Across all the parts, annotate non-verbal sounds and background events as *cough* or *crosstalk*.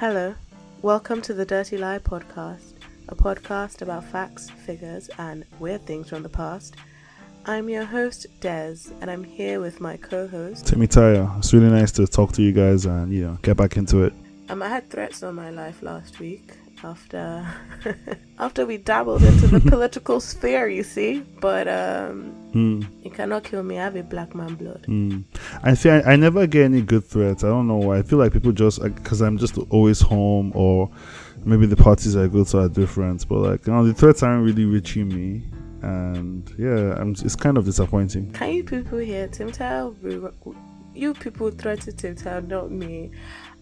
Hello, welcome to the Dirty Lie podcast, a podcast about facts, figures, and weird things from the past. I'm your host, Des, and I'm here with my co host. Timmy Taya. It's really nice to talk to you guys and, you know, get back into it. Um, I had threats on my life last week after *laughs* after we dabbled into the political sphere, you see. But um, Hmm. you cannot kill me. I have a black man blood. Mm. I see. I, I never get any good threats. I don't know why. I feel like people just because I'm just always home, or maybe the parties I go to are different. But like, you know, the threats aren't really reaching me, and yeah, I'm. It's kind of disappointing. Can you people hear Tim Tao? You people threatened Tim Tao, not me.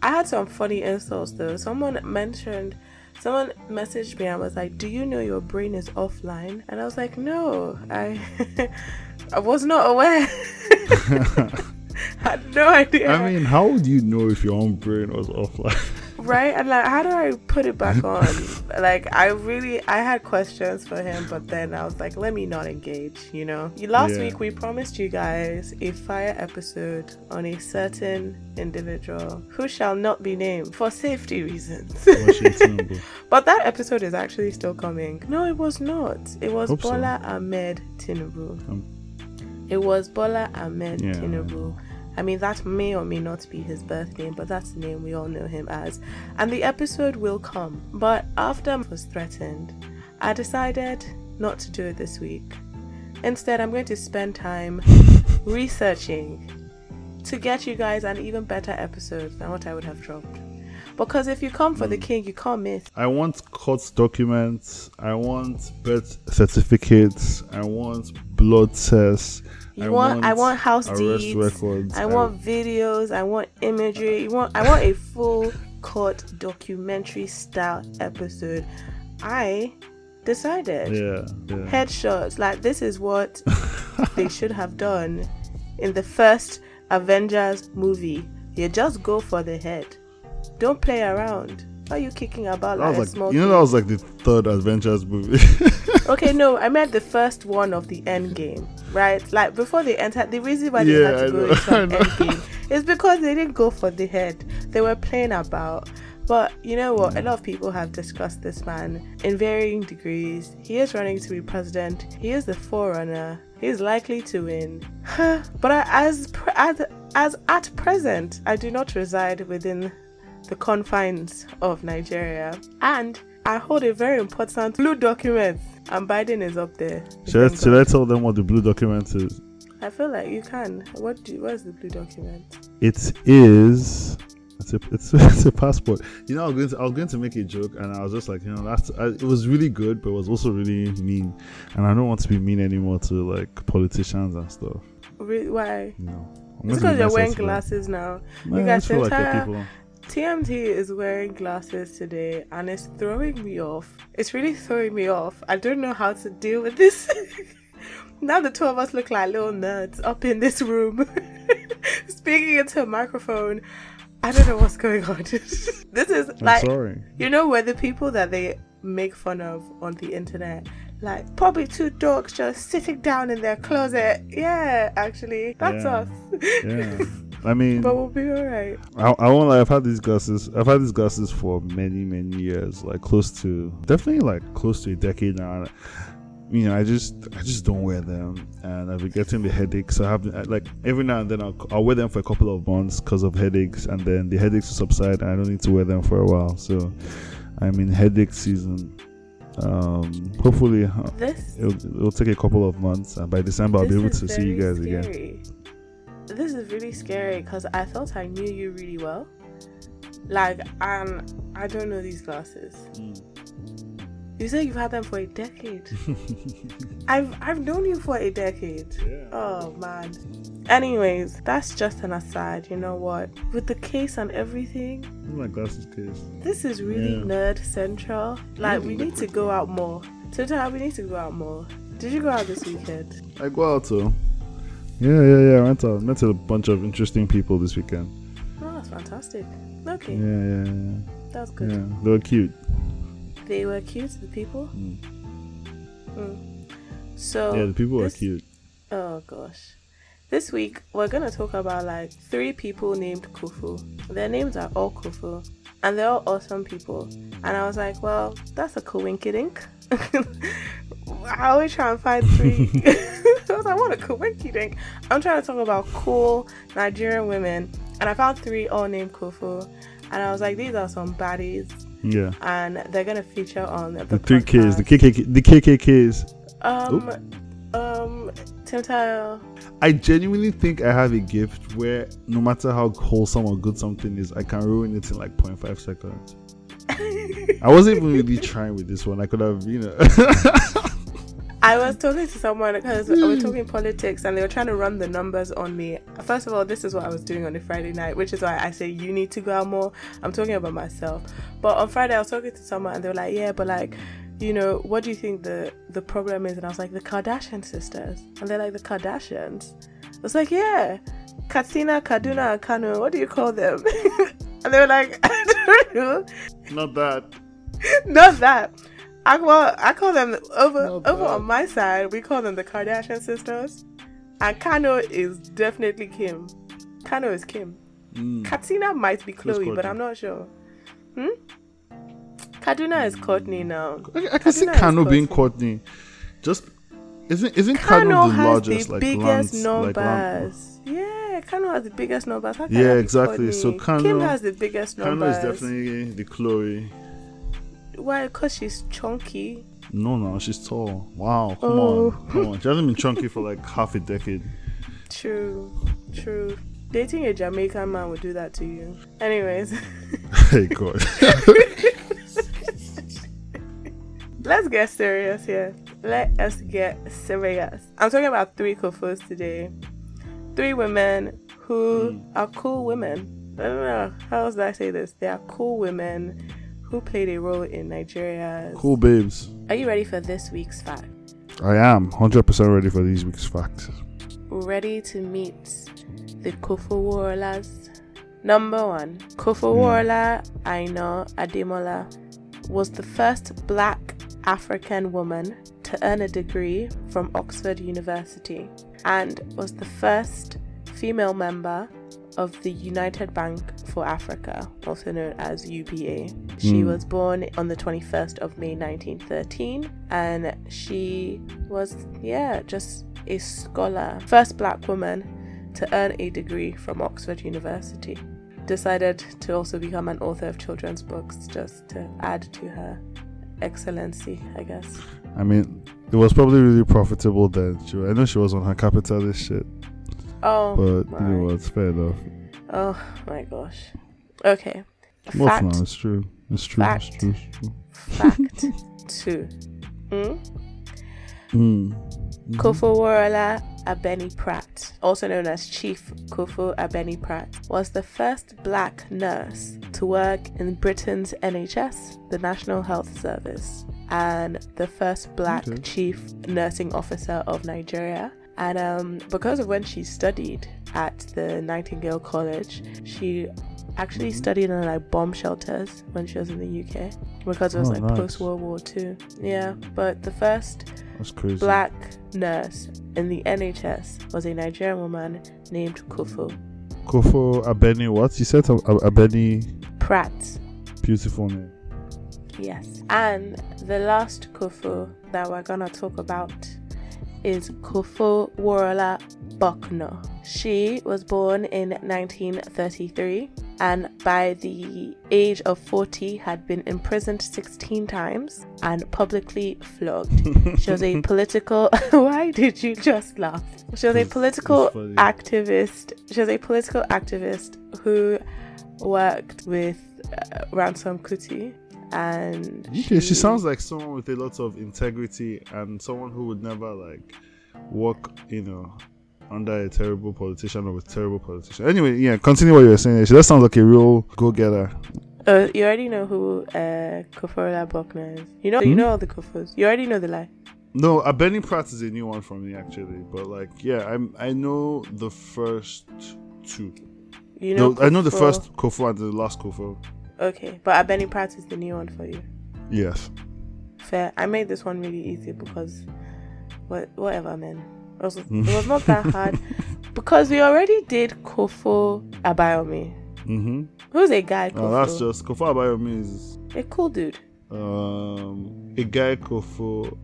I had some funny insults though. Someone mentioned, someone messaged me and was like, "Do you know your brain is offline?" And I was like, "No, I, *laughs* I was not aware. *laughs* *laughs* I had no idea." I mean, how would you know if your own brain was offline? Right? And like, how do I put it back *laughs* on? like, I really, I had questions for him, but then I was like, let me not engage. You know, last Yeah. week we promised you guys a fire episode on a certain individual who shall not be named for safety reasons. *laughs* But that episode is actually still coming. No, it was not. It was Hope so. Bola Ahmed Tinubu. Um, it was Bola Ahmed Yeah. Tinubu. I mean, that may or may not be his birth name, but that's the name we all know him as. And the episode will come. But after I was threatened, I decided not to do it this week. Instead, I'm going to spend time *laughs* researching to get you guys an even better episode than what I would have dropped. Because if you come for Hmm. the king, you can't miss. I want court documents. I want birth certificates. I want blood tests. You want, I want house deeds. records. I want videos. I want imagery. You want I want a full court documentary style episode. I decided Yeah, yeah. headshots like this is what *laughs* they should have done in the first Avengers movie. You just go for the head. Don't play around. Why are you kicking about That like a small you know kid? that was like the third Avengers movie. *laughs* Okay, no, I meant the first one of the end game, right? Like before they entered, the reason why they Yeah, had to I go know, into *laughs* an end game is because they didn't go for the head. They were playing about. But you know what? A lot of people have discussed this man in varying degrees. He is running to be president. He is the forerunner. He is likely to win. but as, as as at present, I do not reside within the confines of Nigeria, and I hold a very important blue document, and Biden is up there. should, I, should I tell them what the blue document is? I feel like you can. What do? What is the blue document? It is. It's a, it's, *laughs* it's a passport. You know, I was, going to, I was going to make a joke, and I was just like, you know, that's I, it was really good, but it was also really mean, and I don't want to be mean anymore to like politicians and stuff. Re- why? You know, It's to be because you're wearing glasses now. You guys like entire- people. TMT is wearing glasses today, and it's throwing me off. It's really throwing me off. I don't know how to deal with this. *laughs* now the two of us look like little nerds up in this room, *laughs* speaking into a microphone. I don't know what's going on. *laughs* this is I'm like sorry. you know where the people that they make fun of on the internet like probably two dogs just sitting down in their closet yeah actually that's Yeah. us Yeah. I mean, but we'll be all right I, I won't lie. I've had these glasses. I've had these glasses for many, many years. Like close to, definitely like close to a decade now. You know, I just, I just don't wear them, and I've been getting the headaches. I have like every now and then I'll, I'll wear them for a couple of months because of headaches, and then the headaches subside, and I don't need to wear them for a while. So, I'm in headache season. Um, hopefully, uh, this it'll, it'll take a couple of months, and by December I'll be able to see you guys again. This is really scary because i thought i knew you really well like um i don't know these glasses you say you've had them for a decade *laughs* I've I've known you for a decade. Oh man. Anyways, that's just an aside. You know what? With the case and everything, My glasses case. this is really Yeah. nerd central. Like we need to go out more. Today we need to go out more. Did you go out this weekend? I go out too. Yeah, yeah, yeah. I went out. Met a bunch of interesting people this weekend. Oh, that's fantastic. Okay, Yeah, yeah, yeah. was good. Yeah, they were cute. They were cute, the people. Mm. Mm. So yeah, the people were this- cute. Oh gosh. This week we're gonna talk about like three people named Kofo. Their names are all Kofo. and they're all awesome people. And I was like, well, that's a coinkydink. *laughs* I always try and find three. *laughs* I want a a coinkydink. I'm trying to talk about cool Nigerian women, and I found three all named Kofo. And I was like, these are some baddies. Yeah. And they're gonna feature on the, The three Ks, the KKK, the KKKs. um um Tim Tile. I genuinely think I have a gift where no matter how wholesome or good something is, I can ruin it in like 0.5 seconds. *laughs* I wasn't even really trying with this one. I could have, you know. *laughs* I was talking to someone because we were hmm. talking politics and they were trying to run the numbers on me. First of all, this is what I was doing on a Friday night, which is why I say you need to go out more. I'm talking about myself. But on Friday, I was talking to someone and they were like, yeah, but like, you know, what do you think the, the problem is? And I was like, the Kardashian sisters. And they're like, the Kardashians. I was like, yeah, Katsina, Kaduna, and Kano, what do you call them? *laughs* and they were like, *laughs* I don't know. Not that. *laughs* Not that. I well, I call them over Not over on my side. We call them the Kardashian sisters, and Kano is definitely Kim. Kano is Kim. Mm. Katsina might be Chloe, but I'm not sure. Hmm. Kaduna is Courtney now. I, I can see Kaduna is Kano being Courtney. Just isn't isn't Kano Kano the largest the like biggest lands, numbers. like yeah, Kano has the biggest numbers. Yeah, exactly. So Courtney? Kim Kano- has the biggest Kano numbers. is definitely the Chloe. Why? Because she's chunky. No, no, she's tall. Wow, come Oh. on, come on. She hasn't been chunky for like half a decade. True, true. Dating a Jamaican man would do that to you. Anyways. *laughs* hey God. *laughs* Let's get serious here. Let us get serious. I'm talking about three kofos today. Three women who hmm. are cool women. I don't know how else do I say this. They are cool women who played a role in Nigeria. cool babes. Are you ready for this week's fact? I am 100% ready for these week's facts. Ready to meet the Kofowolas? Number one, Kofowola Aina Ademola was the first black African woman to earn a degree from Oxford University and was the first female member of the United Bank for Africa, also known as UBA. She Hmm. was born on the 21st of May 1913 and she was, yeah, just a scholar, first black woman to earn a degree from Oxford University. Decided to also become an author of children's books just to add to her excellency, I guess. I mean, it was probably really profitable then. I know she was on her capitalist shit, Oh, but my. you know? It's fair enough. oh my gosh. Okay. What Fact now? It's true. It's true. Fact. It's true. It's true. Fact two. Mm? Mm. Kofoworola Abeni Pratt, also known as Chief Kofo Abeni Pratt, was the first black nurse to work in Britain's NHS, the National Health Service, and the first black Okay. chief nursing officer of Nigeria. And um, because of when she studied at the Nightingale College, she actually studied in like bomb shelters when she was in the UK because it was Oh, like nice. post World War II. Yeah, but the first black nurse in the NHS was a Nigerian woman named Kufu Kofo Abeni, what? You said Ab- Ab- Abeni, Pratt. beautiful name. Yes. And the last Kofo that we're gonna talk about is Kufu Worola Bokno. She was born in 1933 and by the age of 40 had been imprisoned 16 times and publicly flogged. *laughs* She was a political. *laughs* Why did you just laugh? She was a political activist. She was a political activist who worked with uh, Ransome Kuti, and Okay, she sounds like someone with a lot of integrity and someone who would never like work, you know, under a terrible politician or with terrible politician. Anyway, yeah, continue what you were saying. She just sounds like a real go-getter. Uh, you already know who uh, Koforola Bucknor is. You know, you Hmm? know all the Kofos. You already know the lie. No, uh, Benny Pratt is a new one for me actually, but like, yeah, I'm I know the first two. You know, no, I know the first Kofo and the last Kofo. Okay, but Abeni Pratt is the new one for you. Yes. Fair. I made this one really easy because, what, whatever, man. It was, *laughs* it was not that hard because we already did Kofo Abayomi. Mm-hmm. Who's a guy? Oh, Kofo? that's just Kofo Abayomi is a cool dude. um a guy Kofo.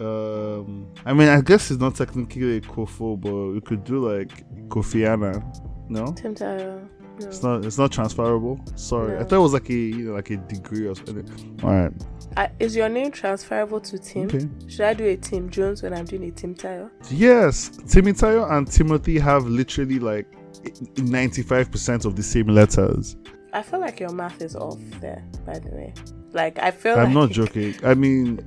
Um, I mean, I guess it's not technically a Kofo, but we could do like Kofi Annan. No, Tim. No. it's not. It's not transferable. Sorry, I thought it was like a you know like a degree or something. All right. Uh, is your name transferable to Tim? Okay. Should I do a Tim Jones when I'm doing a Tim Tyler? Yes, Timothy and Timothy have literally like ninety-five percent of the same letters. I feel like your math is off there, by the way. Like I feel I'm like not *laughs* joking. I mean,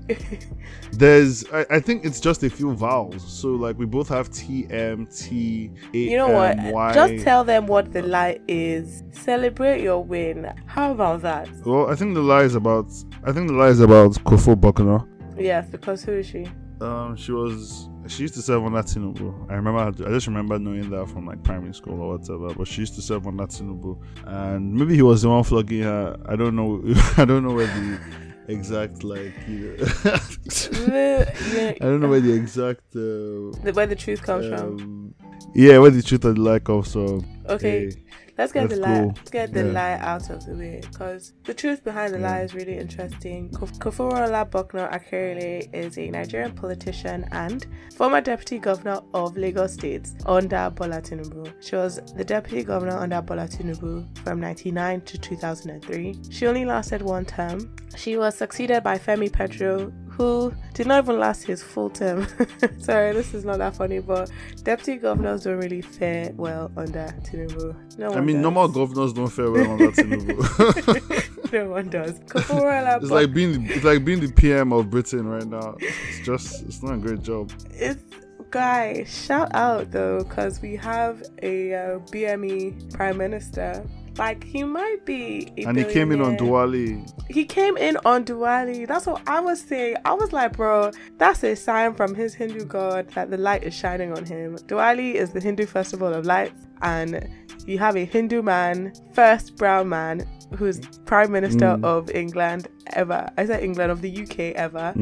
there's. I, I think it's just a few vowels. So like we both have T M T A You know what? Y. Just tell them what the lie is. Celebrate your win. How about that? Well, I think the lie is about. I think the lie is about Kofo Bucknor. Yes, because who is she? Um, she was. She used to serve on that Tinubu. I remember. I just remember knowing that from like primary school or whatever. But she used to serve on that Tinubu, and maybe he was the one flogging her. I don't know. *laughs* I don't know where the exact like. You know, *laughs* I don't know where the exact. Uh, where the truth comes from. um, yeah, where the truth and the lie comes from. Okay, Hey, let's get the lie. Let's get the Yeah. lie out of the way because the truth behind the lie is really interesting. Kof- Koforola Bucknor Akerele is a Nigerian politician and former deputy governor of Lagos State under Bola Tinubu. She was the deputy governor under Bola Tinubu from 1999 to 2003. She only lasted one term. She was succeeded by Femi Pedro, who did not even last his full term. *laughs* Sorry, this is not that funny, but deputy governors don't really fare well under Tinubu. No I mean, does. normal governors don't fare well under Tinubu. *laughs* no one does. *laughs* It's like being the, it's like being the PM of Britain right now. It's just it's not a great job. it's guy shout out though because we have a uh, bme prime minister like he might be a and he came in on. Diwali. he came in on Diwali. That's what I was saying. I was like, bro, that's a sign from his Hindu god that the light is shining on him. Diwali is the Hindu festival of lights, and you have a Hindu man, first brown man, who's prime minister Mm. of England ever. I said England of the UK ever.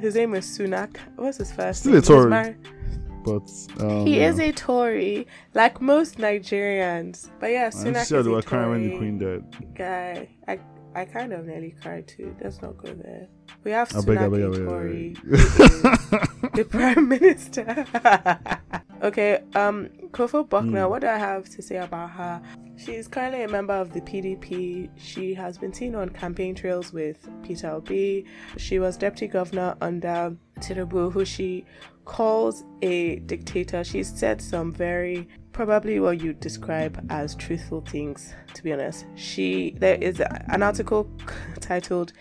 His name is Sunak. What's his first Still a name? He's Tory. But um, He yeah. is a Tory, like most Nigerians. But yeah, I Sunak how is a crying when the queen died. guy. I I kind of nearly cried too. Let's not go there. We have beg, Sunak beg, beg, Tory, beg. is *laughs* the *laughs* prime minister. *laughs* okay, um, Kofo Bucknor. Hmm. What do I have to say about her? She's currently a member of the PDP. She has been seen on campaign trails with Peter Obi. She was deputy governor under Tinubu, who she calls a dictator. she said some very probably what you describe as truthful things to be honest she there is an article *laughs* titled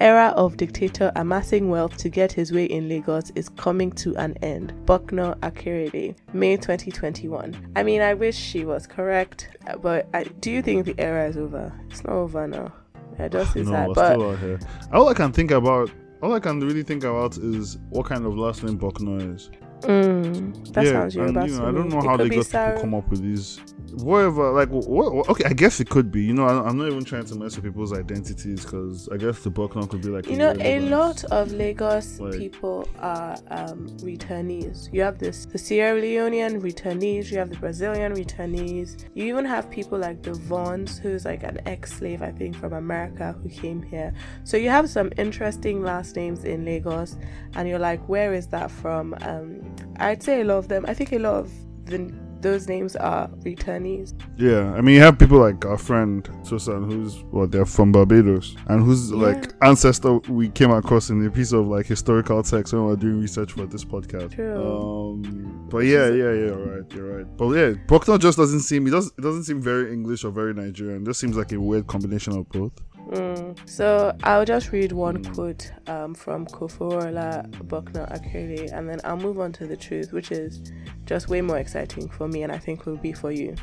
era of dictator amassing wealth to get his way in lagos is coming to an end Bucknor Akerele may 2021 i mean i wish she was correct but I, do you think the era is over it's not over now i just *sighs* no, we're but still out here. All I can think about, all I can really think about is what kind of last name Bucknor is. Mm, that yeah, sounds and, you know, I don't know It how they got people come up with these. Whatever, like, what, what- okay, I guess it could be. You know, I, I'm not even trying to mess with people's identities because I guess the Bucknor could be like. You know, a lot of Lagos Like- people are um, returnees. You have this the Sierra Leonean returnees. You have the Brazilian returnees. You even have people like the Vaughns, who's like an ex-slave, I think, from America, who came here. So you have some interesting last names in Lagos, and you're like, where is that from? Um, I'd say a lot of them. I think a lot of the those names are returnees. Yeah, I mean, you have people like our friend Susan, who's well, they're from Barbados, and whose Yeah. like ancestor we came across in a piece of like historical text when we were doing research for this podcast. True. Um, but yeah, yeah, yeah, you're right, you're right. But yeah, Bucknor just doesn't seem it does it doesn't seem very English or very Nigerian. It just seems like a weird combination of both. Mm. So I'll just read one Mm. quote um, from Koforola Bucknor Akere, and then I'll move on to the truth, which is just way more exciting for me, and I think will be for you.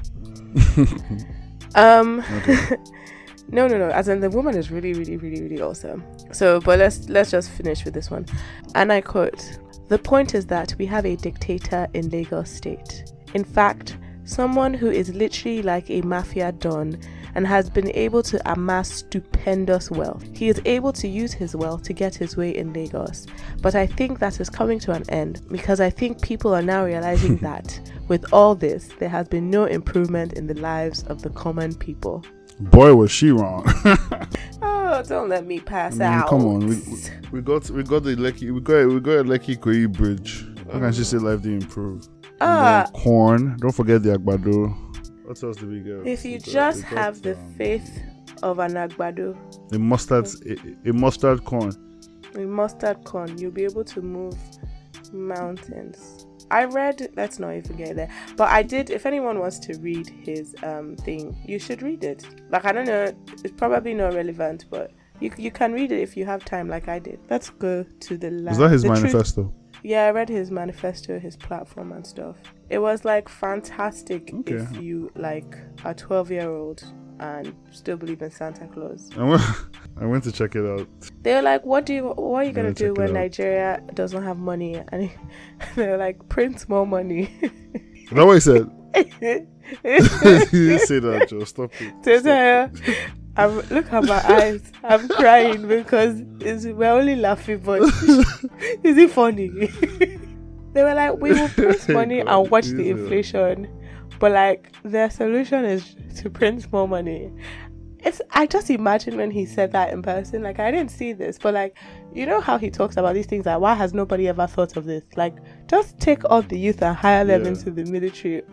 *laughs* um, Okay. *laughs* no, no, no. As in, the woman is really, really, really, really awesome. So, but let's let's just finish with this one, and I quote: "The point is that we have a dictator in Lagos State. In fact." Someone who is literally like a mafia don and has been able to amass stupendous wealth. He is able to use his wealth to get his way in Lagos. But I think that is coming to an end because I think people are now realizing *laughs* that with all this, there has been no improvement in the lives of the common people. Boy, was she wrong. *laughs* oh, don't let me pass I mean, out. come on, we, we got we got the lucky we got we got a lucky Koi bridge. How can she say life didn't improve? Ah, corn. Don't forget the agbado. What else did we get? if you got- just got, have the um, faith of an agbado, a mustard a, a mustard corn. a mustard corn, you'll be able to move mountains. I read, let's not even get there, but I did. If anyone wants to read his um thing, you should read it. Like I don't know, it's probably not relevant, but you you can read it if you have time, like I did. Let's go to the last. Is that his the truth- manifesto? Yeah, I read his manifesto, his platform and stuff. It was like fantastic Okay. if you like a 12 year old and still believe in Santa Claus. I went, *laughs* I went to check it out. They were like, "What do you? What are you gonna do when. Nigeria doesn't have money?" *laughs* And *laughs* they were like, "Print more money." Is that what he said? you didn't say that, Joe. Stop it. To Stop you, I'm look at my *laughs* eyes. I'm crying because it's, we're only laughing, but *laughs* is it funny? *laughs* they were like, we will print money God, and watch the inflation, but like their solution is to print more money. It's I just imagine when he said that in person. Like I didn't see this, but like you know how he talks about these things. Like why has nobody ever thought of this? Like just take all the youth and hire them Yeah. into the military,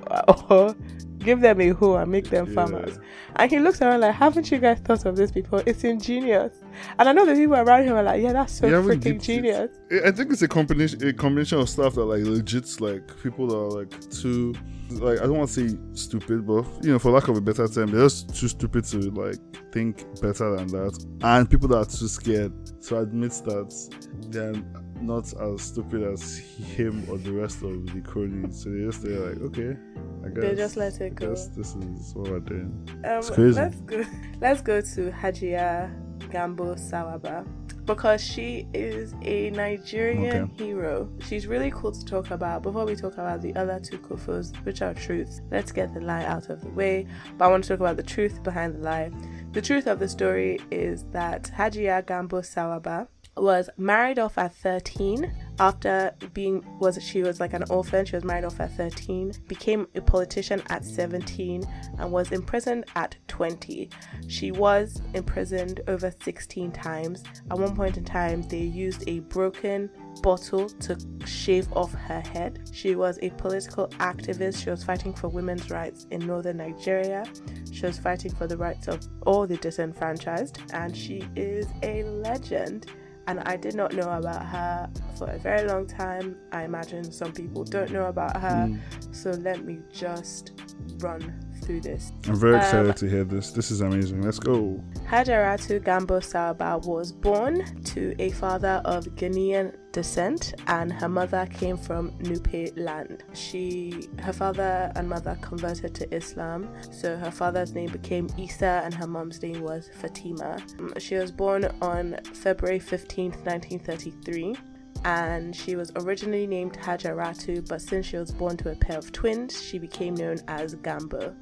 or give them a hoe and make them Yeah. farmers. And he looks around like, haven't you guys thought of this before? It's ingenious. And I know the people around him are like, yeah, that's so haven't freaking genius. I think it's a combination a combination of stuff that like legit like people that are like too like I don't want to say stupid, but you know, for lack of a better term, they're just too stupid to like think better than that. And people that are too scared to admit that they're not as stupid as him or the rest of the cronies. So they just they're like, okay, I guess They just let it go. guess this is what we're doing. Um, It's crazy. Let's go. Let's go to Hajia Gambo Sawaba because she is a Nigerian Okay. hero. She's really cool to talk about. Before we talk about the other two kufus, which are truths, let's get the lie out of the way. But I want to talk about the truth behind the lie. The truth of the story is that Hajia Gambo Sawaba was married off at 13 after being was she was like an orphan she was married off at 13 became a politician at 17 and was imprisoned at 20 she was imprisoned over 16 times. At one point in time they used a broken bottle to shave off her head. She was a political activist. She was fighting for women's rights in northern nigeria. She was fighting for the rights of all the disenfranchised and she is a legend and I did not know about her for a very long time. I imagine some people don't know about her, Mm. so let me just run through this. I'm very Um, excited to hear this. This is amazing. Let's go. Hajaratu Gambo Sawaba was born to a father of Ghanaian descent and her mother came from Nupe land. She her father and mother converted to Islam, so her father's name became Isa and her mom's name was Fatima. Um, She was born on February 15th, 1933 and she was originally named Hajaratu, but since she was born to a pair of twins, she became known as Gambo.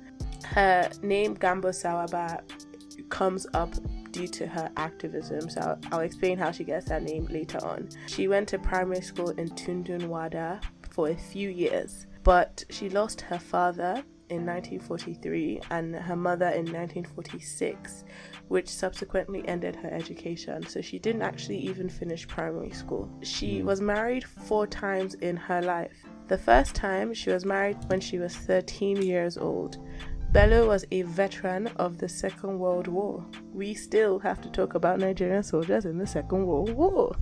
Her name Gambo Sawaba comes up due to her activism, so I'll, I'll explain how she gets that name later on. She went to primary school in Tundunwada for a few years, but she lost her father in 1943 and her mother in 1946, which subsequently ended her education. So she didn't actually even finish primary school. She hmm. was married four times in her life. The first time she was married when she was 13 years old. Bello was a veteran of the Second World War. We still have to talk about Nigerian soldiers in the Second World War.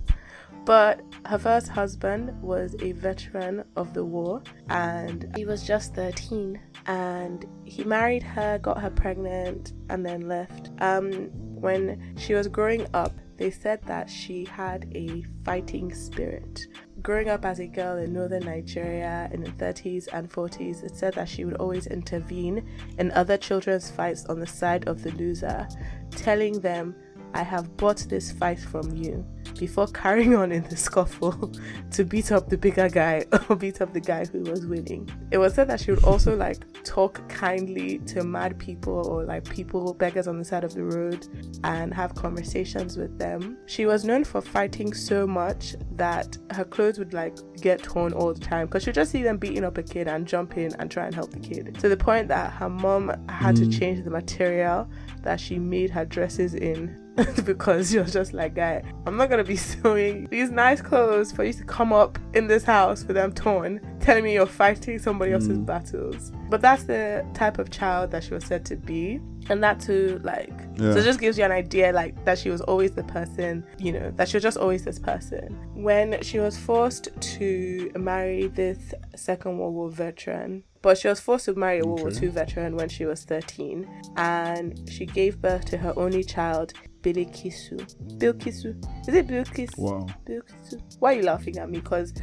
But her first husband was a veteran of the war and he was just 13 and he married her, got her pregnant, and then left. Um, when she was growing up, they said that she had a fighting spirit. Growing up as a girl in northern Nigeria in the 30s and 40s, it said that she would always intervene in other children's fights on the side of the loser, telling them, I have bought this fight from you. before carrying on in the scuffle *laughs* to beat up the bigger guy *laughs* or beat up the guy who was winning. It was said that she would also like talk kindly to mad people or like people, beggars on the side of the road, and have conversations with them. She was known for fighting so much that her clothes would like get torn all the time because she'd just see them beating up a kid and jump in and try and help the kid. To the point that her mom had mm. to change the material that she made her dresses in *laughs* because you're just like, guy, I'm not gonna be *laughs* sewing these nice clothes for you to come up in this house with them torn, telling me you're fighting somebody else's mm. battles. But that's the type of child that she was said to be. And that too, like, yeah. so it just gives you an idea, like, that she was always the person, you know, that she was just always this person. When she was forced to marry this Second World War veteran, but she was forced to marry a World War II veteran when she was 13, and she gave birth to her only child, Bilikisu. Bilkisu. Is it Bilkis? Wow. Bilkisu. Why are you laughing at me? Because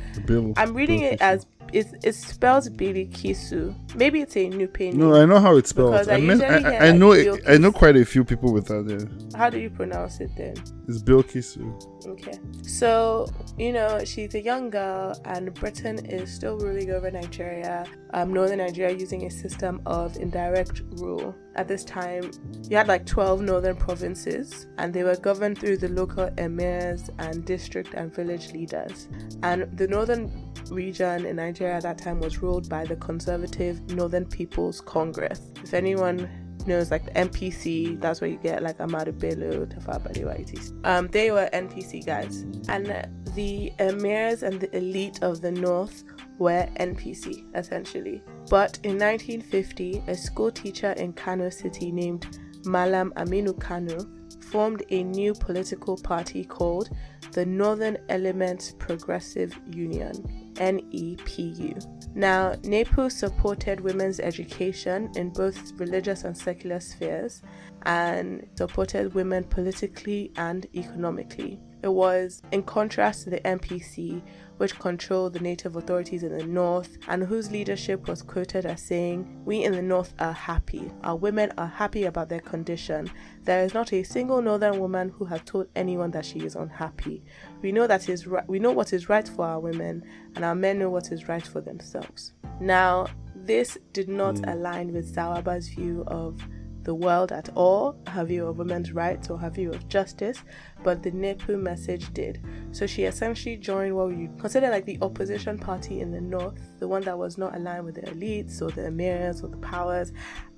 I'm reading Bilkisu. it as it's, it's spelled Billy Kisu. Maybe it's a new pain. No, I know how it's spelled. I, I, mean, I, I know it, I know quite a few people with that. Yeah. How do you pronounce it then? It's Bill Kisu. Okay, so you know she's a young girl, and Britain is still ruling over Nigeria. Um, northern Nigeria using a system of indirect rule. At this time, you had like 12 northern provinces, and they were governed through the local emirs and district and village leaders. And the northern region in Nigeria at that time was ruled by the conservative Northern People's Congress. If anyone knows like the NPC, that's where you get like Ahmadu Bello, Balewa, Um, they were NPC guys, and the emirs and the elite of the north were NPC essentially. But in 1950, a school teacher in Kano City named Malam Aminu Kano formed a new political party called the Northern Elements Progressive Union. NEPU. Now, NEPU supported women's education in both religious and secular spheres and supported women politically and economically. It was in contrast to the NPC, which controlled the native authorities in the north and whose leadership was quoted as saying, We in the north are happy. Our women are happy about their condition. There is not a single northern woman who has told anyone that she is unhappy. We know that is right, we know what is right for our women, and our men know what is right for themselves. Now, this did not mm. align with Sawaba's view of the world at all, her view of women's rights or her view of justice, but the NEPU message did. So she essentially joined what you consider like the opposition party in the north, the one that was not aligned with the elites or the emirs or the powers.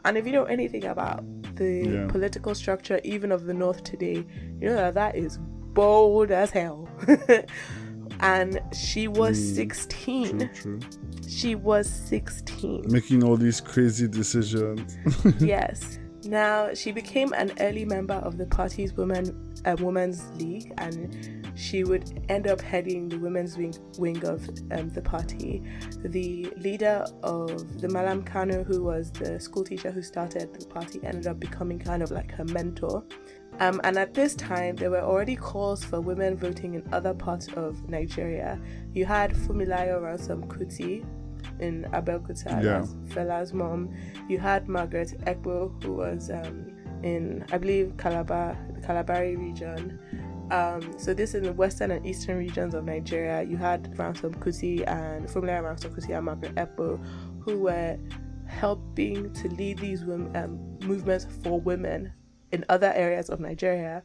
And if you know anything about the yeah. political structure, even of the north today, you know that that is bold as hell. *laughs* and she was mm, 16. True, true. She was 16. Making all these crazy decisions. *laughs* yes. Now, she became an early member of the party's women, uh, Women's League, and she would end up heading the women's wing, wing of um, the party. The leader of the Malam Kano, who was the school teacher who started the party, ended up becoming kind of like her mentor. Um, and at this time, there were already calls for women voting in other parts of Nigeria. You had Funmilayo Ransome Kuti, in Abeokuta, yeah. Fela's mom. You had Margaret Ekpo, who was um, in, I believe, Calabar, the Kalabari region. Um, so this in the western and eastern regions of Nigeria. You had Ransome Kuti and Funmilayo Ransome Kuti and Margaret Ekpo, who were helping to lead these women, um, movements for women in other areas of Nigeria.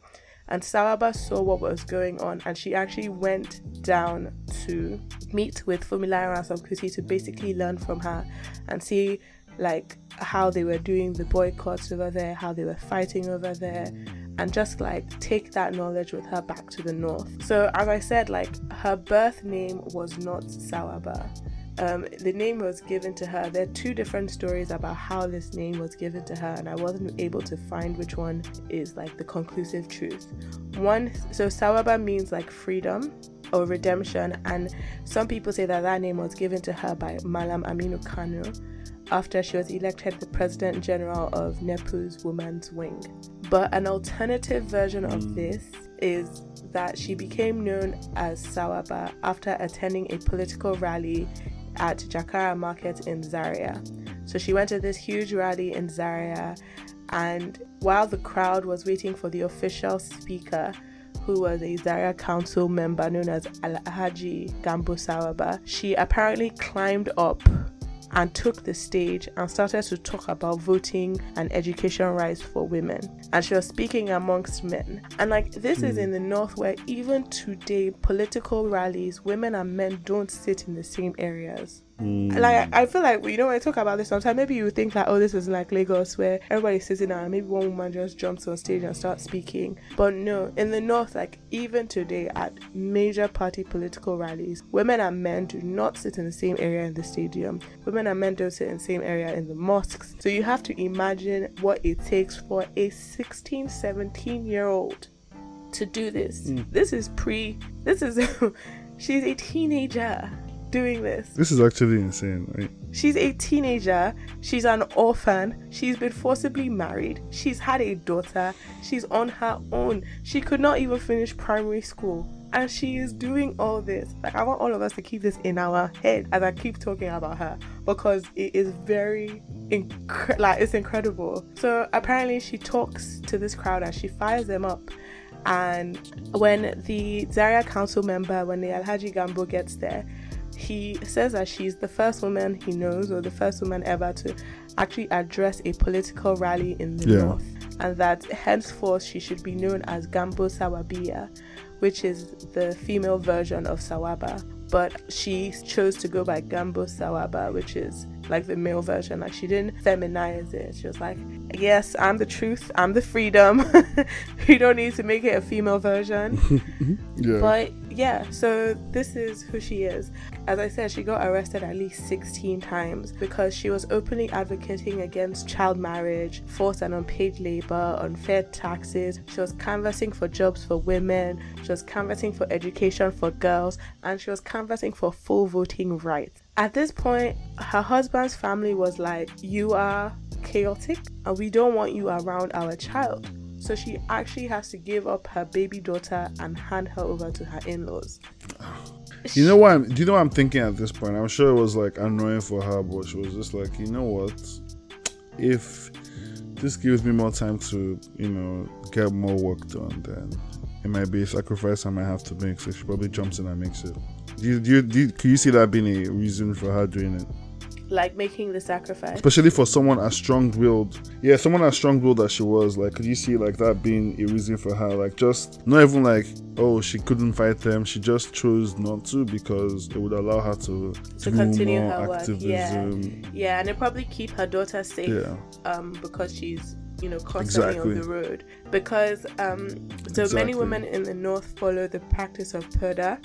And Sawaba saw what was going on and she actually went down to meet with Funmilayo Ransome Kuti to basically learn from her and see like how they were doing the boycotts over there, how they were fighting over there, and just like take that knowledge with her back to the north. So, as I said, like her birth name was not Sawaba um, the name was given to her. There are two different stories about how this name was given to her, and I wasn't able to find which one is like the conclusive truth. One, so Sawaba means like freedom or redemption, and some people say that that name was given to her by Malam Aminu Kano after she was elected the president general of NEPU's Women's Wing. But an alternative version of hmm. this is that she became known as Sawaba after attending a political rally at Jakara Market in Zaria. So she went to this huge rally in Zaria, and while the crowd was waiting for the official speaker, who was a Zaria council member known as Alhaji Gambo Sawaba, she apparently climbed up and took the stage and started to talk about voting and education rights for women. And she was speaking amongst men. And like this mm. is in the north where even today political rallies, women and men don't sit in the same areas. Mm. Like I feel like you know when I talk about this sometimes maybe you think like oh this is like Lagos where everybody's sitting down and maybe one woman just jumps on stage and starts speaking. But no, in the north, like even today at major party political rallies, women and men do not sit in the same area in the stadium. Women and men don't sit in the same area in the mosques. So you have to imagine what it takes for a 16, 17 year old to do this. Mm. This is pre this is *laughs* she's a teenager doing this. This is actually insane, right? She's a teenager. She's an orphan. She's been forcibly married. She's had a daughter. She's on her own. She could not even finish primary school. And she is doing all this. Like, I want all of us to keep this in our head as I keep talking about her because it is very, inc- like, it's incredible. So, apparently, she talks to this crowd and she fires them up. And when the Zaria council member, when the Alhaji Gambo gets there, he says that she's the first woman he knows or the first woman ever to actually address a political rally in the yeah. north and that henceforth she should be known as Gambo Sawabia, which is the female version of Sawaba. But she chose to go by Gambo Sawaba, which is like the male version. Like she didn't feminize it. She was like, Yes, I'm the truth, I'm the freedom. *laughs* you don't need to make it a female version. *laughs* yeah. But yeah, so this is who she is. As I said, she got arrested at least 16 times because she was openly advocating against child marriage, forced and unpaid labor, unfair taxes. She was canvassing for jobs for women, she was canvassing for education for girls, and she was canvassing for full voting rights. At this point, her husband's family was like, You are chaotic, and we don't want you around our child. So she actually has to give up her baby daughter and hand her over to her in laws. You know what? I'm, do you know what I'm thinking at this point? I'm sure it was like annoying for her, but she was just like, you know what? If this gives me more time to, you know, get more work done, then it might be a sacrifice I might have to make. So she probably jumps in and makes it. Do you, do you, do you, can you see that being a reason for her doing it? like making the sacrifice. Especially for someone as strong willed. Yeah, someone as strong willed as she was. Like, could you see like that being a reason for her? Like, just not even like, oh, she couldn't fight them. She just chose not to because it would allow her to, to continue her activism. work. Yeah. yeah, and it probably keep her daughter safe. Yeah. Um, because she's you know constantly exactly. on the road because um so exactly. many women in the north follow the practice of purdah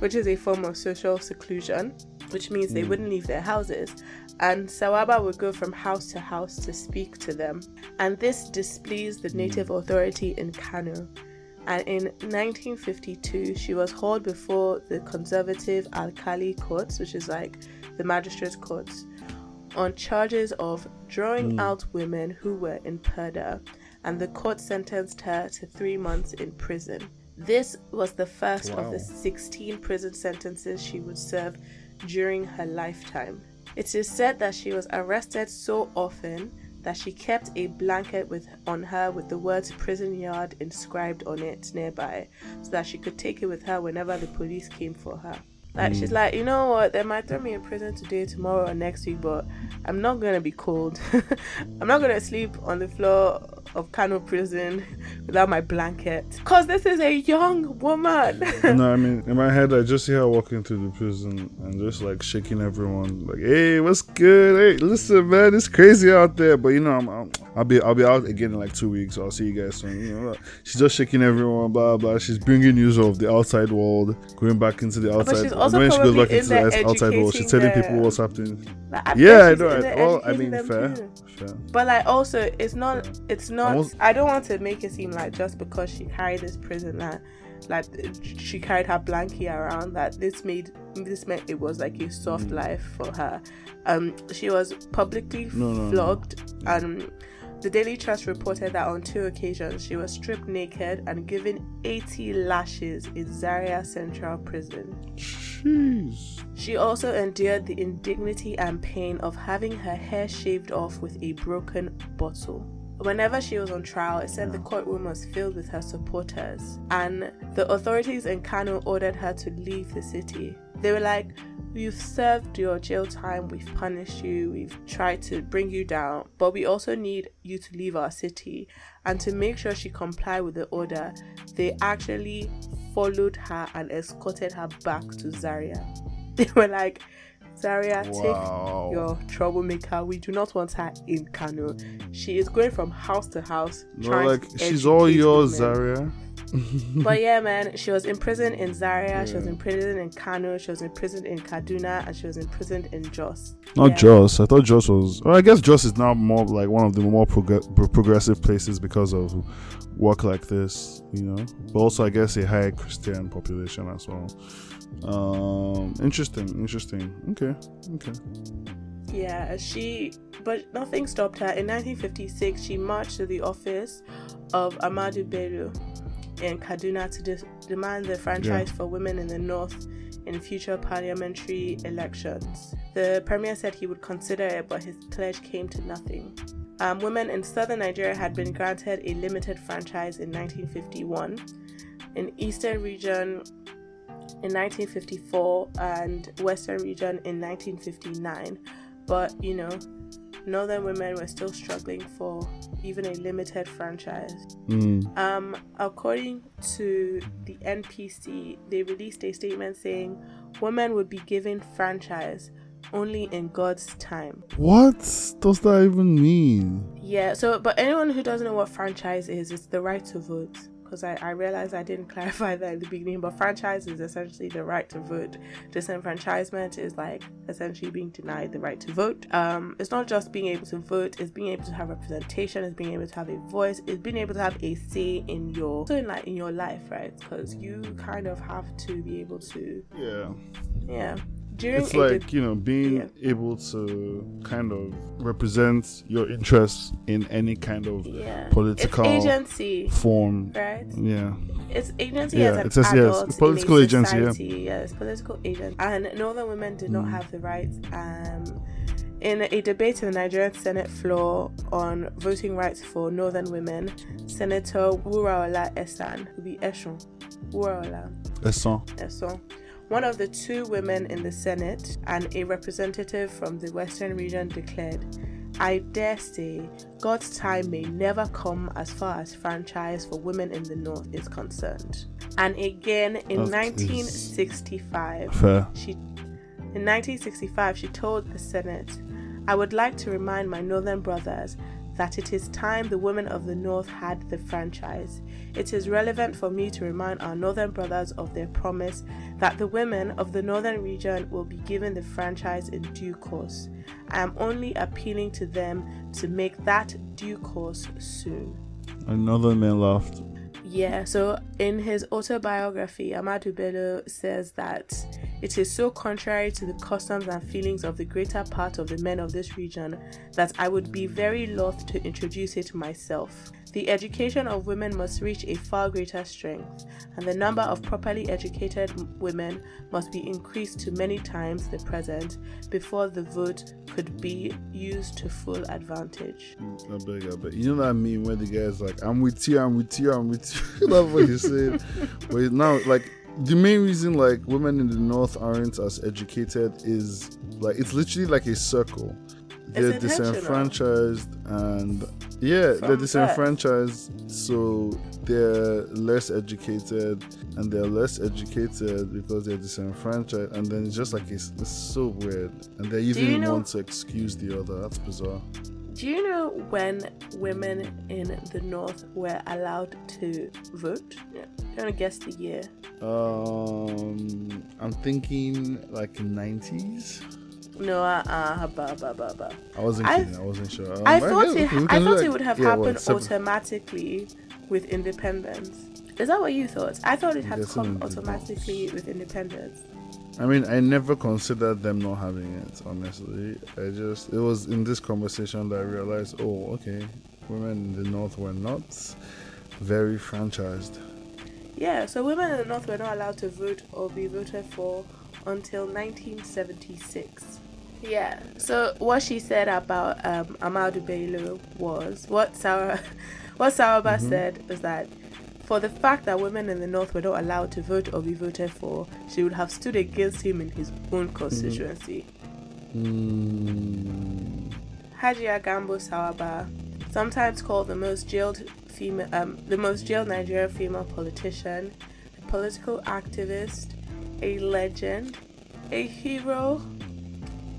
which is a form of social seclusion which means they mm. wouldn't leave their houses. And Sawaba would go from house to house to speak to them. And this displeased the native mm. authority in Kano. And in 1952, she was hauled before the conservative Alkali courts, which is like the magistrates' courts, on charges of drawing mm. out women who were in Purdah. And the court sentenced her to three months in prison. This was the first wow. of the 16 prison sentences she would serve during her lifetime. It is said that she was arrested so often that she kept a blanket with on her with the words prison yard inscribed on it nearby so that she could take it with her whenever the police came for her. Like mm. she's like, you know what, they might throw me in prison today, tomorrow, or next week, but I'm not gonna be cold. *laughs* I'm not gonna sleep on the floor of Kano prison without my blanket. Cause this is a young woman. no, I *laughs* mean in my head I just see her walking through the prison and just like shaking everyone, like, "Hey, what's good? Hey, listen, man, it's crazy out there." But you know, I'm, i will be I'll be out again in like two weeks. So I'll see you guys soon. You know, she's just shaking everyone, blah blah. She's bringing news of the outside world, going back into the outside. But she's also when she goes back into the outside world, she's telling people what's happening. Like, I yeah, I know. Well, I mean, fair, fair. But like, also, it's not. It's not not. I don't want to make it seem like just because she carried this prison that, like, she carried her blankie around that this made this meant it was like a soft mm. life for her. Um, she was publicly no, flogged no, and. The Daily Trust reported that on two occasions she was stripped naked and given 80 lashes in Zaria Central Prison. Jeez. She also endured the indignity and pain of having her hair shaved off with a broken bottle whenever she was on trial, it said the courtroom was filled with her supporters, and the authorities in Kano ordered her to leave the city. They were like, We've served your jail time, we've punished you, we've tried to bring you down, but we also need you to leave our city. And to make sure she complied with the order, they actually followed her and escorted her back to Zaria. *laughs* They were like, Zaria, Wow. take your troublemaker. We do not want her in Kano. She is going from house to house. No, like she's all yours. Zaria. *laughs* But yeah, man, she was imprisoned in Zaria, she was imprisoned in Kano, she was imprisoned in Kaduna, and she was imprisoned in Jos. Not Yeah. Joss. I thought Jos was. Well, I guess Jos is now more like one of the more prog- progressive places because of work like this, you know. But also, I guess a high Christian population as well. Um, interesting, interesting. Okay, okay. Yeah, she, but nothing stopped her. In 1956, she marched to the office of Ahmadu Bello in Kaduna to de- demand the franchise Yeah. for women in the north in future parliamentary elections. The premier said he would consider it, but his pledge came to nothing. Um, women in southern Nigeria had been granted a limited franchise in 1951. In eastern region, in 1954 and western region in 1959 but you know northern women were still struggling for even a limited franchise Mm. um according to the npc they released a statement saying women would be given franchise only in god's time What does that even mean? yeah so but anyone who doesn't know what franchise is it's the right to vote because I, I realized I didn't *laughs* clarify that in the beginning, but franchise is essentially the right to vote. Disenfranchisement is like essentially being denied the right to vote. Um, it's not just being able to vote; it's being able to have representation, it's being able to have a voice, it's being able to have a say in your so in like in your life, right? Because you kind of have to be able to, Yeah. yeah. During It's like, you know, being Yeah. able to kind of represent your interests in any kind of yeah, political it's agency, form. right? Yeah. It's agency Yeah, as an it says yes, adult political agency, yeah. Yes, political agency. And northern women did not Mm. have the right. Um, in a debate in the Nigerian Senate floor on voting rights for northern women, Senator Wuraola Esan, who be Eshon, Wuraola Esson. Esan, one of the two women in the Senate and a representative from the Western region declared, I dare say God's time may never come as far as franchise for women in the North is concerned. And again in That is- 1965, she in 1965 she told the Senate, I would like to remind my northern brothers that it is time the women of the north had the franchise. It is relevant for me to remind our northern brothers of their promise that the women of the northern region will be given the franchise in due course. I am only appealing to them to make that due course soon. Another man laughed. Yeah, so in his autobiography, Ahmadu Bello says that it is so contrary to the customs and feelings of the greater part of the men of this region that I would be very loath to introduce it myself. The education of women must reach a far greater strength, and the number of properly educated women must be increased to many times the present before the vote could be used to full advantage. I beg, I beg. You know what I mean when the guy's like, I'm with you, I'm with you, I'm with you. *laughs* That's what he said. *laughs* but now, like, the main reason, like, women in the North aren't as educated is, like, it's literally like a circle. They're disenfranchised and, yeah, they're disenfranchised, so they're less educated and they're less educated because they're disenfranchised and then it's just like it's, it's so weird and they even you know- want to excuse the other that's bizarre Do you know when women in the north were allowed to vote? Yeah. Want to guess the year? Um, I'm thinking like 90s. No, uh, uh, ba, ba, ba, ba. I wasn't I- kidding. I wasn't sure. Um, I thought guess- it. I thought that. it would have Yeah, happened seven- automatically with independence. Is that what you thought? I thought it had come automatically with independence. I mean, I never considered them not having it. Honestly, I just it was in this conversation that I realized, oh, okay, women in the north were not very franchised. Yeah, so women in the north were not allowed to vote or be voted for until 1976. Yeah. So what she said about um, Ahmadu Bello was what Sarah, *laughs* what Sawaba Mhm. said was that for the fact that women in the north were not allowed to vote or be voted for, she would have stood against him in his own constituency. Mm. Hajia Gambo Sawaba, sometimes called the most jailed female, um, the most jailed Nigerian female politician, a political activist, a legend, a hero,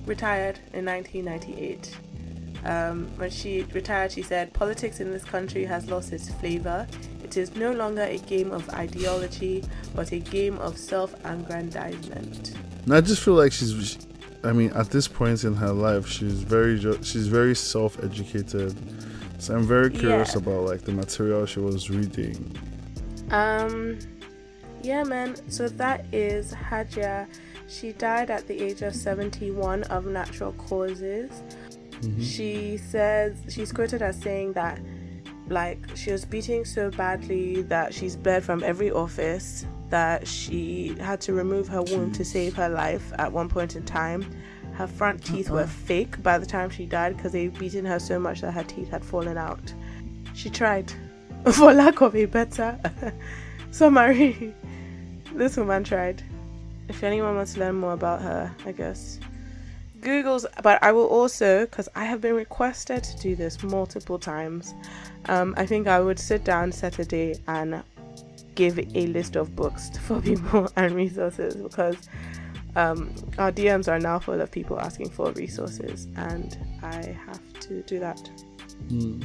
retired in 1998. Um, when she retired, she said, "Politics in this country has lost its flavor. It is no longer a game of ideology, but a game of self-aggrandizement." And I just feel like she's. I mean, at this point in her life, she's very she's very self-educated. So I'm very curious Yeah. about like the material she was reading. Um, yeah, man. So that is Hajia. She died at the age of 71 of natural causes. Mhm. She says she's quoted as saying that, like, she was beating so badly that she's bled from every office, That she had to remove her womb to save her life at one point in time. Her front teeth were Uh-uh. fake by the time she died because they'd beaten her so much that her teeth had fallen out. She tried, *laughs* for lack of a better *laughs* summary. This woman tried. If anyone wants to learn more about her, I guess Google's. But I will also, because I have been requested to do this multiple times. Um, I think I would sit down Saturday and give a list of books *laughs* for people *laughs* and resources because um, our DMs are now full of people asking for resources, and I have to do that. Mm.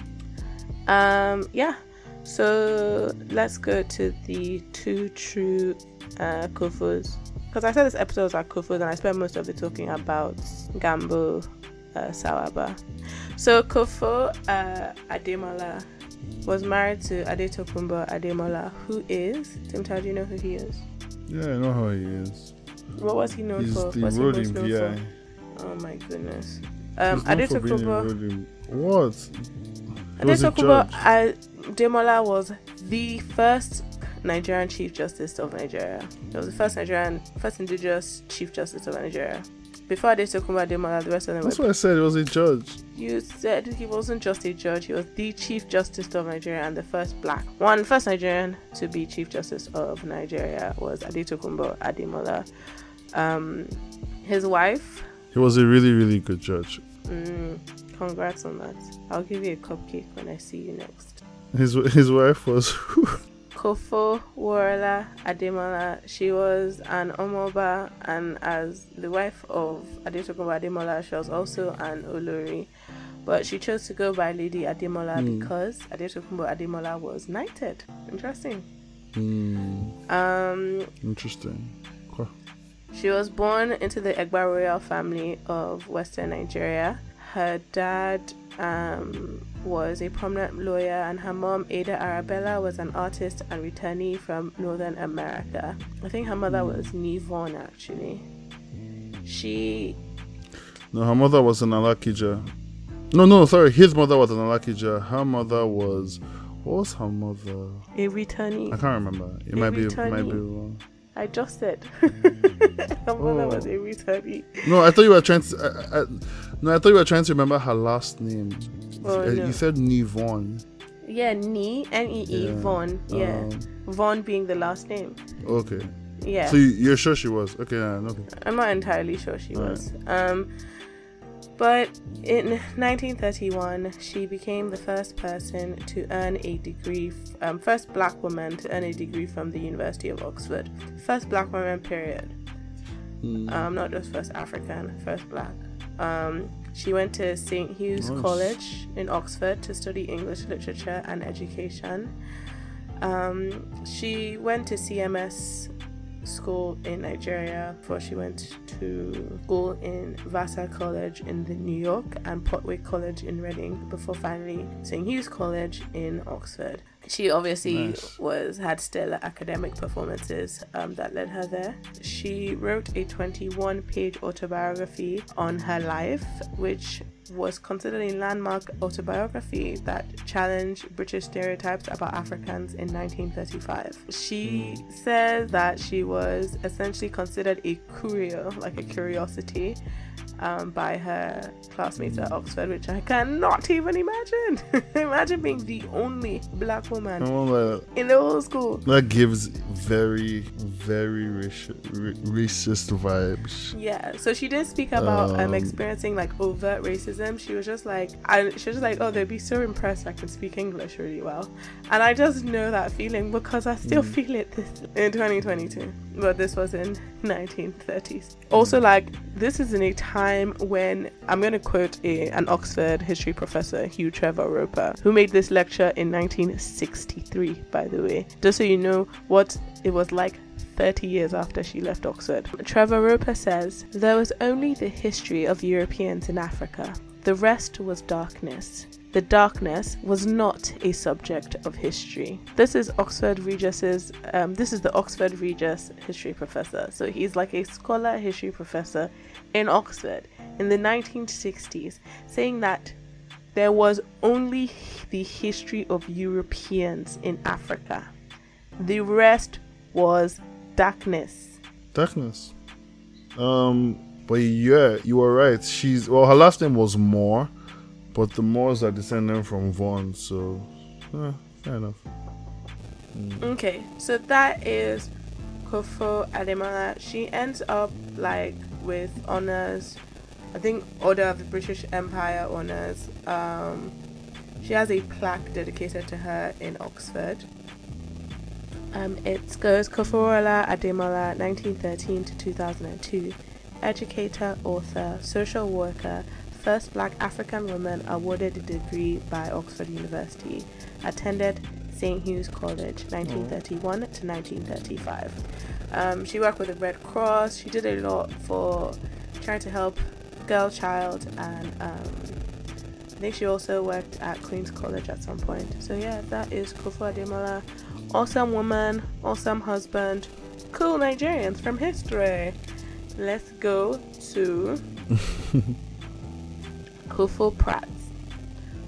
Um, yeah. So let's go to the two true uh, Kofos. Because I said this episode was about Kofos, and I spent most of it talking about Gambo uh, Sawaba. So Kofo uh, Ademola was married to Adetokunbo Ademola, who is. Timothy, do you know who he is? Yeah, I know how he is. What was he known He's for? the What's he most known VI. for? Oh my goodness. Um, He's known for being a Adetokunbo. What? He was a Adetokunbo. Ademola was the first Nigerian Chief Justice of Nigeria. He was the first Nigerian, first indigenous Chief Justice of Nigeria. Before Adetokunbo Ademola, the rest of them That's were. what I said. He was a judge. You said he wasn't just a judge; he was the Chief Justice of Nigeria and the first black one, first Nigerian to be Chief Justice of Nigeria was Adetokunbo Ademola. Um, his wife. He was a really, really good judge. Mm, congrats on that. I'll give you a cupcake when I see you next. His his wife was. *laughs* Kofo Warla Ademola. She was an Omoba, and as the wife of Adetokunbo Ademola, she was also an Olori. But she chose to go by Lady Ademola Hmm. because Adetokunbo Ademola was knighted. Interesting. Hmm, Um, interesting. Cool. She was born into the Egba royal family of Western Nigeria. Her dad um, was a prominent lawyer, and her mom, Ada Arabella, was an artist and returnee from Northern America. I think her mother was Nivon, actually. She, No, her mother was an Alakija. No, no, sorry. His mother was an Alakija. Her mother was. What was her mother? a returnee. I can't remember. It A might be. It might be wrong. I just said. *laughs* her oh. mother Oh. was a returnee. No, I thought you were trying to. I, I, no, I thought you were trying to remember her last name. Oh, Uh, no. You said Nivon. Yeah, Ni, N E E, Yeah. Von. Yeah. Um, Von being the last name. okay. Yeah. So you, you're sure she was? Okay, yeah. I'm not entirely sure she Alright. was. Um, but in 1931, she became the first person to earn a degree, f- um, first black woman to earn a degree from the University of Oxford. First black woman, period. Hmm. Um, not just first African, first black. Um, she went to St. Hugh's Nice. College in Oxford to study English literature and education. Um, she went to CMS school in Nigeria before she went to school in Vassar College in the New York and Portway College in Reading before finally St. Hugh's College in Oxford. She obviously Nice. was had stellar academic performances um, that led her there. She wrote a 21-page autobiography on her life, which was considered a landmark autobiography that challenged British stereotypes about Africans in 1935. She says that she was essentially considered a curio, like a curiosity, um, by her classmates at Oxford, which I cannot even imagine. *laughs* imagine being the only black woman Oh, that, in the whole school. that gives very, very raci- ra- racist vibes. Yeah, so she didn't speak about um, Um, experiencing like overt racism. She was just like, I, she was just like, oh, they'd be so impressed I can speak English really well, and I just know that feeling because I still Mm. feel it this in 2022. But this was in 1930s. Also, like this is in a time when I'm going to quote a, an Oxford history professor, Hugh Trevor Roper, who made this lecture in 1963. By the way, just so you know what it was like 30 years after she left Oxford. Trevor Roper says, There was only the history of Europeans in Africa. The rest was darkness. The darkness was not a subject of history. This is Oxford Regius's, um, this is the Oxford Regis history professor. So he's like a scholar history professor in Oxford in the 1960s, saying that there was only the history of Europeans in Africa. The rest was darkness. Darkness. Um, but yeah, you were right. She's well. Her last name was Moore, but the Moores are descended from Vaughan, so eh, fair enough. Okay, so that is Kofo Ademola. She ends up like with honors. I think Order of the British Empire honors. Um, she has a plaque dedicated to her in Oxford. Um, it goes Kofoworola Ademola, 1913 to 2002, educator, author, social worker, first black African woman awarded a degree by Oxford University, attended St. Hugh's College, 1931 to 1935. Um, she worked with the Red Cross. She did a lot for trying to help girl child, and um, I think she also worked at Queen's College at some point. So yeah, that is Kofo Ademola. Awesome woman, awesome husband, cool Nigerians from history. Let's go to *laughs* Kofo Pratt.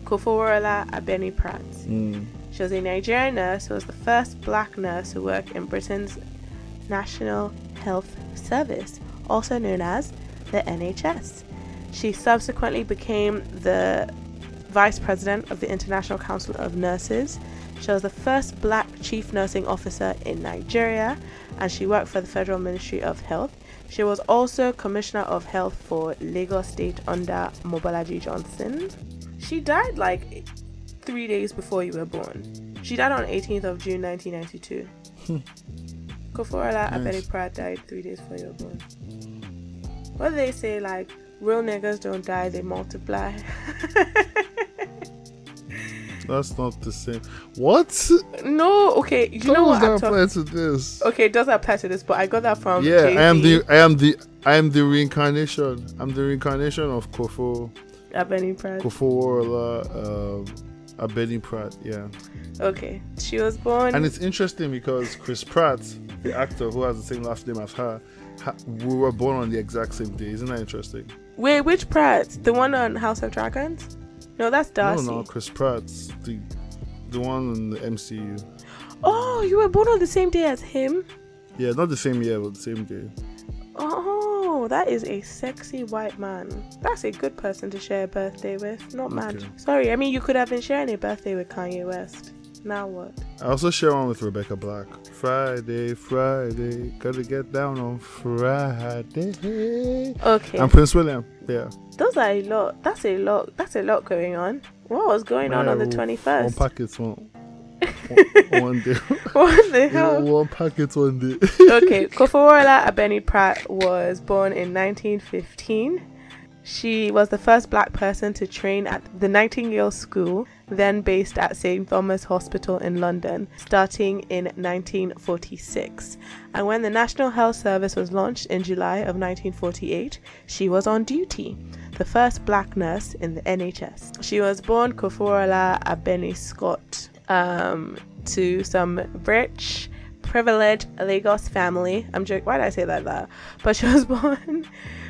Kofoworola Abeni Pratt. Mm. She was a Nigerian nurse who was the first black nurse to work in Britain's National Health Service, also known as the NHS. She subsequently became the vice president of the International Council of Nurses. She was the first black chief nursing officer in Nigeria, and she worked for the Federal Ministry of Health. She was also Commissioner of Health for Lagos State under Mobolaji Johnson. She died like three days before you were born. She died on 18th of June 1992. Hmm. Kofoworola Nice. Abeni Pratt died three days before you were born. What do they say? Like, real niggas don't die, they multiply. *laughs* That's not the same. What? no, okay, you How know what that talking apply to this? Okay, it does apply to this, but I got that from yeah, I am the I am the I am the reincarnation. I'm the reincarnation of Kofo Abeni Pratt. Kofoworola, um, Abeni Pratt. Yeah, Okay, she was born. and it's interesting because Chris Pratt, the actor who has the same last name as her, ha- we were born on the exact same day. Isn't that interesting? Wait, which Pratt? The one on House of Dragons? No, that's Darcy. No, no, Chris Pratt, the the one in the MCU. Oh, you were born on the same day as him? Yeah, not the same year, but the same day. Oh, that is a sexy white man. That's a good person to share a birthday with. Not mad. Sorry, I mean you could have been sharing a birthday with Kanye West. Now what? I also share one with Rebecca Black. Friday, Friday, gotta get down on Friday. Okay, And Prince William. Yeah. those are a lot. That's a lot. That's a lot going on. What was going on on the twenty first? One packet one, *laughs* one, one day. What the hell? one packet one day. okay, *laughs* Kofoworola Abeni Pratt was born in 1915. She was the first black person to train at the Nightingale School, then based at St. Thomas Hospital in London, starting in 1946. And when the National Health Service was launched in July of 1948, she was on duty, the first black nurse in the NHS. She was born Kofoworola Abeni Scott um, to some rich privileged Lagos family. I'm joking. Why did I say that? That, but she was *laughs* born.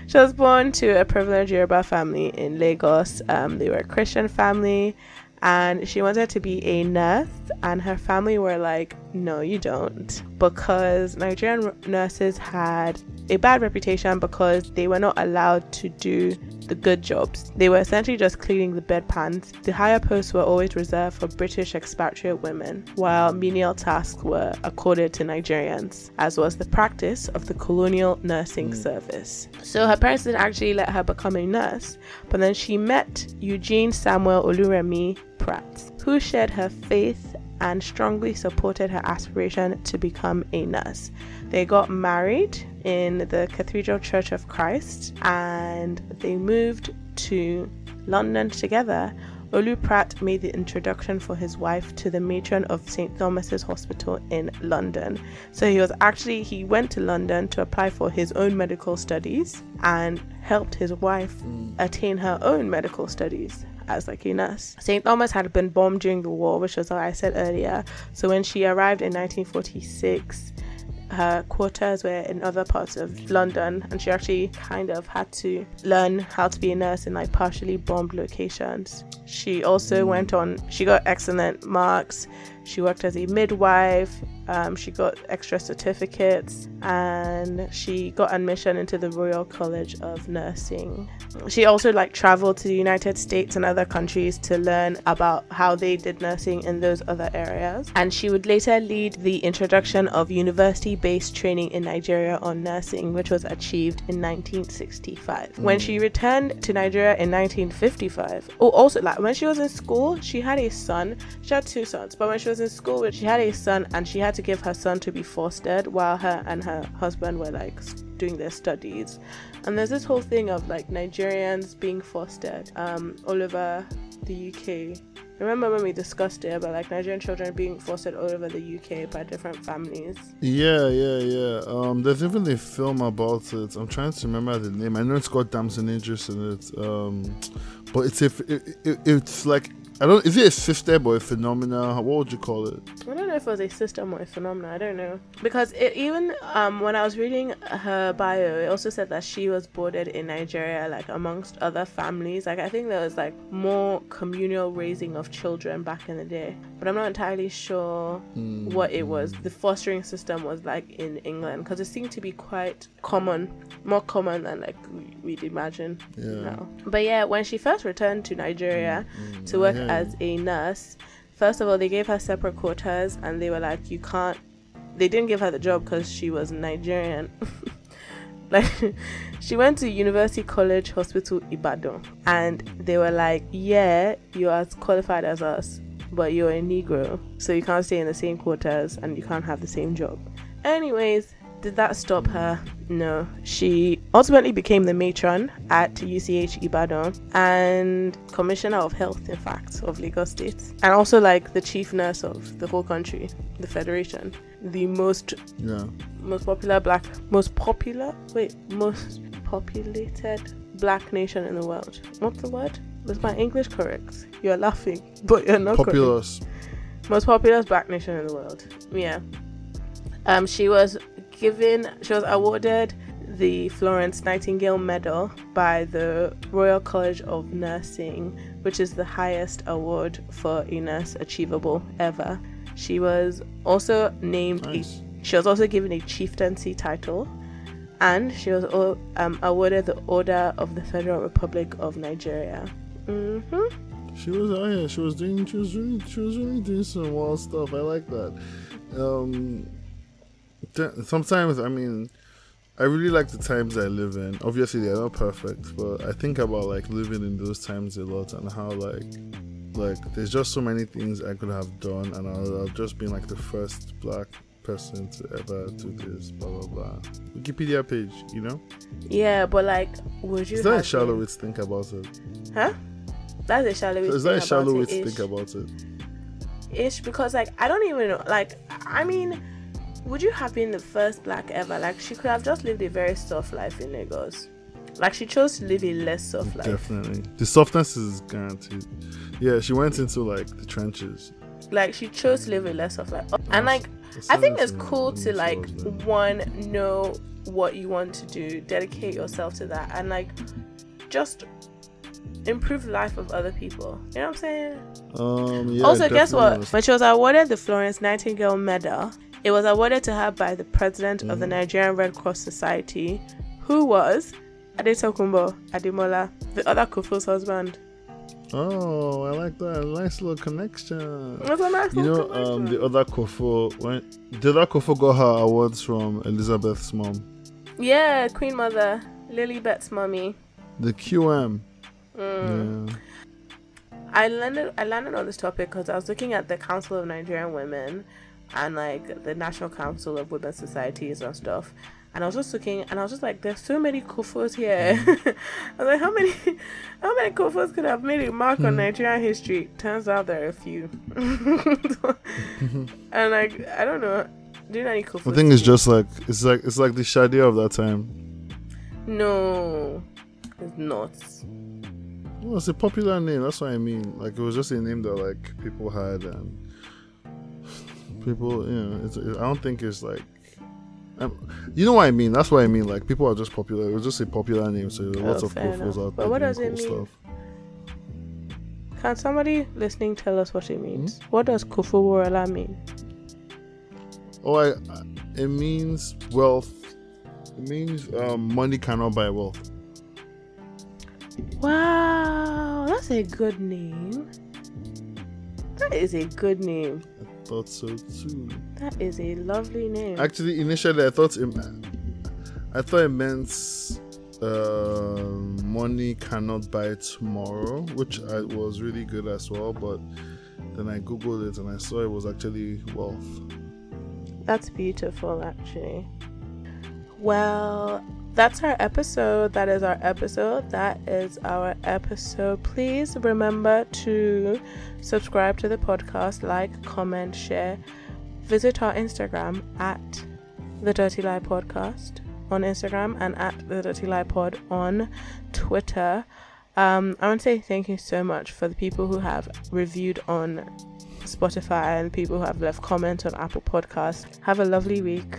She was born to a privileged Yoruba family in Lagos. Um, they were a Christian family, and she wanted to be a nurse. And her family were like, "No, you don't," because Nigerian nurses had a bad reputation because they were not allowed to do the good jobs. They were essentially just cleaning the bedpans. The higher posts were always reserved for British expatriate women, while menial tasks were accorded to Nigerians, as was the practice of the colonial nursing hmm. service. So her parents didn't actually let her become a nurse, but then she met Eugene Samuel Oluremi Pratt, who shared her faith and strongly supported her aspiration to become a nurse. They got married in the Cathedral Church of Christ and they moved to London together. Olu Pratt made the introduction for his wife to the matron of St. Thomas's Hospital in London. So he was actually he went to London to apply for his own medical studies and helped his wife mm. attain her own medical studies as like a nurse. St. Thomas had been bombed during the war, which was what I said earlier. So when she arrived in 1946, her quarters were in other parts of London, and she actually kind of had to learn how to be a nurse in like partially bombed locations. She also went on, she got excellent marks. She worked as a midwife. Um, she got extra certificates and she got admission into the Royal College of Nursing. She also like traveled to the United States and other countries to learn about how they did nursing in those other areas. And she would later lead the introduction of university-based training in Nigeria on nursing, which was achieved in 1965. When she returned to Nigeria in 1955, oh also like when she was in school, she had a son. She had two sons, but when she was in school, she had a son and she had to give her son to be fostered while her and her husband were like doing their studies. And there's this whole thing of like Nigerians being fostered um, all over the UK. Remember when we discussed it about like Nigerian children being fostered all over the UK by different families? Yeah, yeah, yeah. Um, there's even a film about it. I'm trying to remember the name. I know it's got Damson Idris in it. Um, but it's a, it, it, it's like I don't. Is it a system or a phenomena? What would you call it? I don't know if it was a system or a phenomenon. I don't know because it, even um, when I was reading her bio, it also said that she was boarded in Nigeria, like amongst other families. Like I think there was like more communal raising of children back in the day, but I'm not entirely sure hmm. what it was. The fostering system was like in England because it seemed to be quite common, more common than like we- we'd imagine Yeah. now. But yeah, when she first returned to Nigeria mm, mm, to work yeah. as a nurse, first of all, they gave her separate quotas and they were like, you can't, they didn't give her the job because she was Nigerian. *laughs* like, *laughs* she went to University College Hospital Ibadan and they were like, yeah, you're as qualified as us, but you're a Negro, so you can't stay in the same quarters and you can't have the same job. Anyways, did that stop her? No. She ultimately became the matron at UCH Ibadan and commissioner of health, in fact, of Lagos State, and also like the chief nurse of the whole country, the federation, the most Yeah. most popular black, most popular, wait, most populated black nation in the world. What's the word? Was my English correct? You're laughing, but you're not correct Populous. most populous black nation in the world. Yeah. Um, she was given, she was awarded the Florence Nightingale Medal by the Royal College of Nursing, which is the highest award for a nurse achievable ever. She was also named Nice. a, she was also given a chieftaincy title, and she was um, awarded the Order of the Federal Republic of Nigeria. Mm-hmm. She was. Oh yeah. She was doing. She was really. She was really doing some wild stuff. I like that. Um. Sometimes I mean. I really like the times I live in. Obviously, they're not perfect, but I think about like living in those times a lot and how like, like there's just so many things I could have done, and I'll, I'll just been like the first black person to ever do this. Blah blah blah. Wikipedia page, you know. Yeah, but like, would you? Is that a have shallow way to think about it? Huh? That's a shallow way. Is to that a think shallow way about to it, think about it? Ish, because like I don't even know. Like, I mean, would you have been the first black ever? Like, she could have just lived a very soft life in Lagos. Like, she chose to live a less soft life. Definitely. The softness is guaranteed. Yeah, she went into like the trenches. Like, she chose to live a less soft life. And like, I think it's cool to like one know what you want to do, dedicate yourself to that, and like just improve the life of other people. You know what I'm saying? Um, yeah, also, guess what? definitely. When she was awarded the Florence Nightingale Medal, it was awarded to her by the president of the Mm-hmm. Nigerian Red Cross Society, who was Adetokunbo Ademola, the other Kofo's husband. Oh, I like that. Nice little connection. It a nice You little know, um, the other Kofo, when the other Kofo got her awards from Elizabeth's mom, Yeah, Queen Mother, Lilibet's mommy. the QM. Mm. Yeah. I landed I landed on this topic because I was looking at the Council of Nigerian Women and like the National Council of Women's Societies and stuff. And I was just looking and I was just like, there's so many Kofos here. *laughs* I was like, how many how many Kofos could have made a mark on Nigerian history? Turns out there are a few. *laughs* *laughs* and like I don't know. Do you know any Kofos? I think it's just like it's like it's like the Shadia of that time. No. It's not. Well, it's a popular name. That's what I mean. Like it was just a name that like people had and people. You know, it's, it, I don't think it's like. Um, you know what I mean? That's what I mean. Like people are just popular. It was just a popular name, so Oh, lots of kofos enough. out But there what does it cool mean? stuff. Can somebody listening tell us what it means? What does Kofoworola mean? Oh, I, I- it means wealth. It means um, money cannot buy wealth. Wow, that's a good name. That is a good name. I thought so too. That is a lovely name. Actually, initially I thought it, I thought it meant uh, money cannot buy tomorrow, which I was really good as well. But then I googled it and I saw it was actually wealth. That's beautiful, actually. Well, that's our episode. That is our episode. That is our episode. Please remember to subscribe to the podcast, like, comment, share. Visit our Instagram at the Dirty Lie Podcast on Instagram and at the Dirty Lie Pod on Twitter. Um, I want to say thank you so much for the people who have reviewed on Spotify and people who have left comments on Apple Podcasts. Have a lovely week.